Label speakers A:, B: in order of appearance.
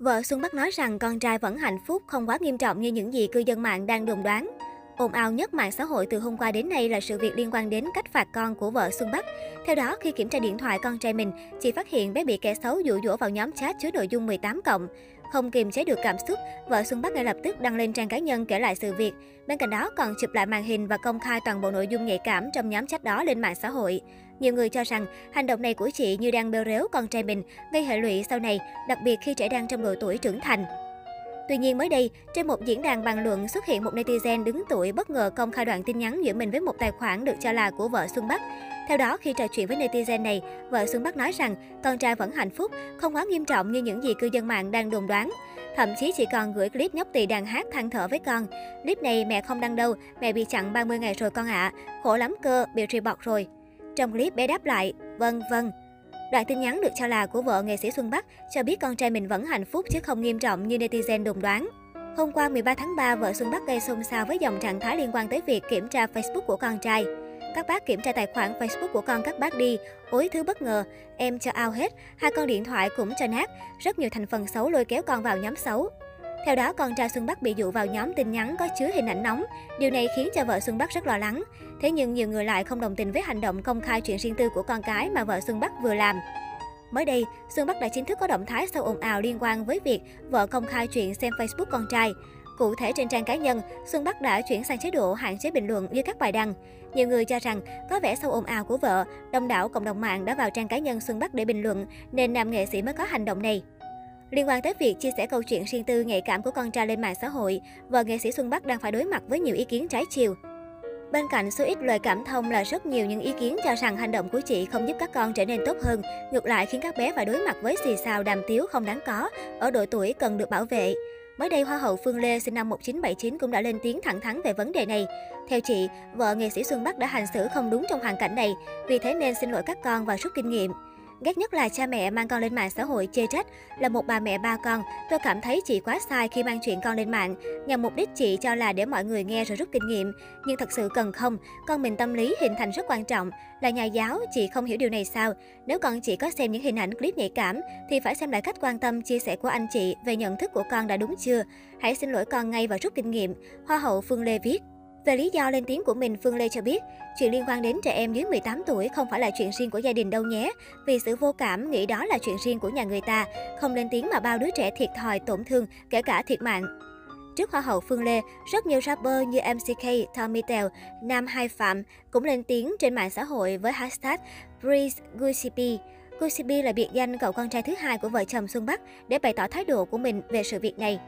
A: Vợ Xuân Bắc nói rằng con trai vẫn hạnh phúc, không quá nghiêm trọng như những gì cư dân mạng đang đồn đoán. Ồn ào nhất mạng xã hội từ hôm qua đến nay là sự việc liên quan đến cách phạt con của vợ Xuân Bắc. Theo đó, khi kiểm tra điện thoại con trai mình, chị phát hiện bé bị kẻ xấu dụ dỗ vào nhóm chat chứa nội dung 18 cộng. Không kiềm chế được cảm xúc, vợ Xuân Bắc ngay lập tức đăng lên trang cá nhân kể lại sự việc. Bên cạnh đó còn chụp lại màn hình và công khai toàn bộ nội dung nhạy cảm trong nhóm chat đó lên mạng xã hội. Nhiều người cho rằng hành động này của chị như đang bêu rếu con trai mình, gây hệ lụy sau này, đặc biệt khi trẻ đang trong độ tuổi trưởng thành. Tuy nhiên mới đây, trên một diễn đàn bàn luận xuất hiện một netizen đứng tuổi bất ngờ công khai đoạn tin nhắn giữa mình với một tài khoản được cho là của vợ Xuân Bắc. Theo đó, khi trò chuyện với netizen này, vợ Xuân Bắc nói rằng con trai vẫn hạnh phúc, không quá nghiêm trọng như những gì cư dân mạng đang đồn đoán. Thậm chí chị còn gửi clip nhóc tỳ đàn hát than thở với con. Clip này mẹ không đăng đâu, mẹ bị chặn 30 ngày rồi con ạ, à. khổ lắm cơ, bị bọt rồi. Trong clip bé đáp lại, vâng vâng. Đoạn tin nhắn được cho là của vợ nghệ sĩ Xuân Bắc cho biết con trai mình vẫn hạnh phúc chứ không nghiêm trọng như netizen đồn đoán. Hôm qua 13 tháng 3, vợ Xuân Bắc gây xôn xao với dòng trạng thái liên quan tới việc kiểm tra Facebook của con trai. Các bác kiểm tra tài khoản Facebook của con các bác đi, ối thứ bất ngờ, em cho ao hết, hai con điện thoại cũng cho nát, rất nhiều thành phần xấu lôi kéo con vào nhóm xấu. Theo đó, con trai Xuân Bắc bị dụ vào nhóm tin nhắn có chứa hình ảnh nóng. Điều này khiến cho vợ Xuân Bắc rất lo lắng. Thế nhưng nhiều người lại không đồng tình với hành động công khai chuyện riêng tư của con cái mà vợ Xuân Bắc vừa làm. Mới đây, Xuân Bắc đã chính thức có động thái sau ồn ào liên quan với việc vợ công khai chuyện xem Facebook con trai. Cụ thể trên trang cá nhân, Xuân Bắc đã chuyển sang chế độ hạn chế bình luận như các bài đăng. Nhiều người cho rằng có vẻ sau ồn ào của vợ, đông đảo cộng đồng mạng đã vào trang cá nhân Xuân Bắc để bình luận nên nam nghệ sĩ mới có hành động này. Liên quan tới việc chia sẻ câu chuyện riêng tư nhạy cảm của con trai lên mạng xã hội, vợ nghệ sĩ Xuân Bắc đang phải đối mặt với nhiều ý kiến trái chiều. Bên cạnh số ít lời cảm thông là rất nhiều những ý kiến cho rằng hành động của chị không giúp các con trở nên tốt hơn, ngược lại khiến các bé phải đối mặt với xì xào đàm tiếu không đáng có, ở độ tuổi cần được bảo vệ. Mới đây, Hoa hậu Phương Lê sinh năm 1979 cũng đã lên tiếng thẳng thắn về vấn đề này. Theo chị, vợ nghệ sĩ Xuân Bắc đã hành xử không đúng trong hoàn cảnh này, vì thế nên xin lỗi các con và rút kinh nghiệm. Ghét nhất là cha mẹ mang con lên mạng xã hội chê trách. Là một bà mẹ ba con, tôi cảm thấy chị quá sai khi mang chuyện con lên mạng. Nhằm mục đích chị cho là để mọi người nghe rồi rút kinh nghiệm. Nhưng thật sự cần không, con mình tâm lý hình thành rất quan trọng. Là nhà giáo, chị không hiểu điều này sao? Nếu con chị có xem những hình ảnh clip nhạy cảm, thì phải xem lại cách quan tâm, chia sẻ của anh chị về nhận thức của con đã đúng chưa. Hãy xin lỗi con ngay và rút kinh nghiệm. Hoa hậu Phương Lê viết. Về lý do lên tiếng của mình, Phương Lê cho biết, chuyện liên quan đến trẻ em dưới 18 tuổi không phải là chuyện riêng của gia đình đâu nhé. Vì sự vô cảm, nghĩ đó là chuyện riêng của nhà người ta. Không lên tiếng mà bao đứa trẻ thiệt thòi, tổn thương, kể cả thiệt mạng. Trước Hoa hậu Phương Lê, rất nhiều rapper như MCK, Tommy Tell, Nam Hai Phạm cũng lên tiếng trên mạng xã hội với hashtag Breeze Gucci Gucci là biệt danh cậu con trai thứ hai của vợ chồng Xuân Bắc để bày tỏ thái độ của mình về sự việc này.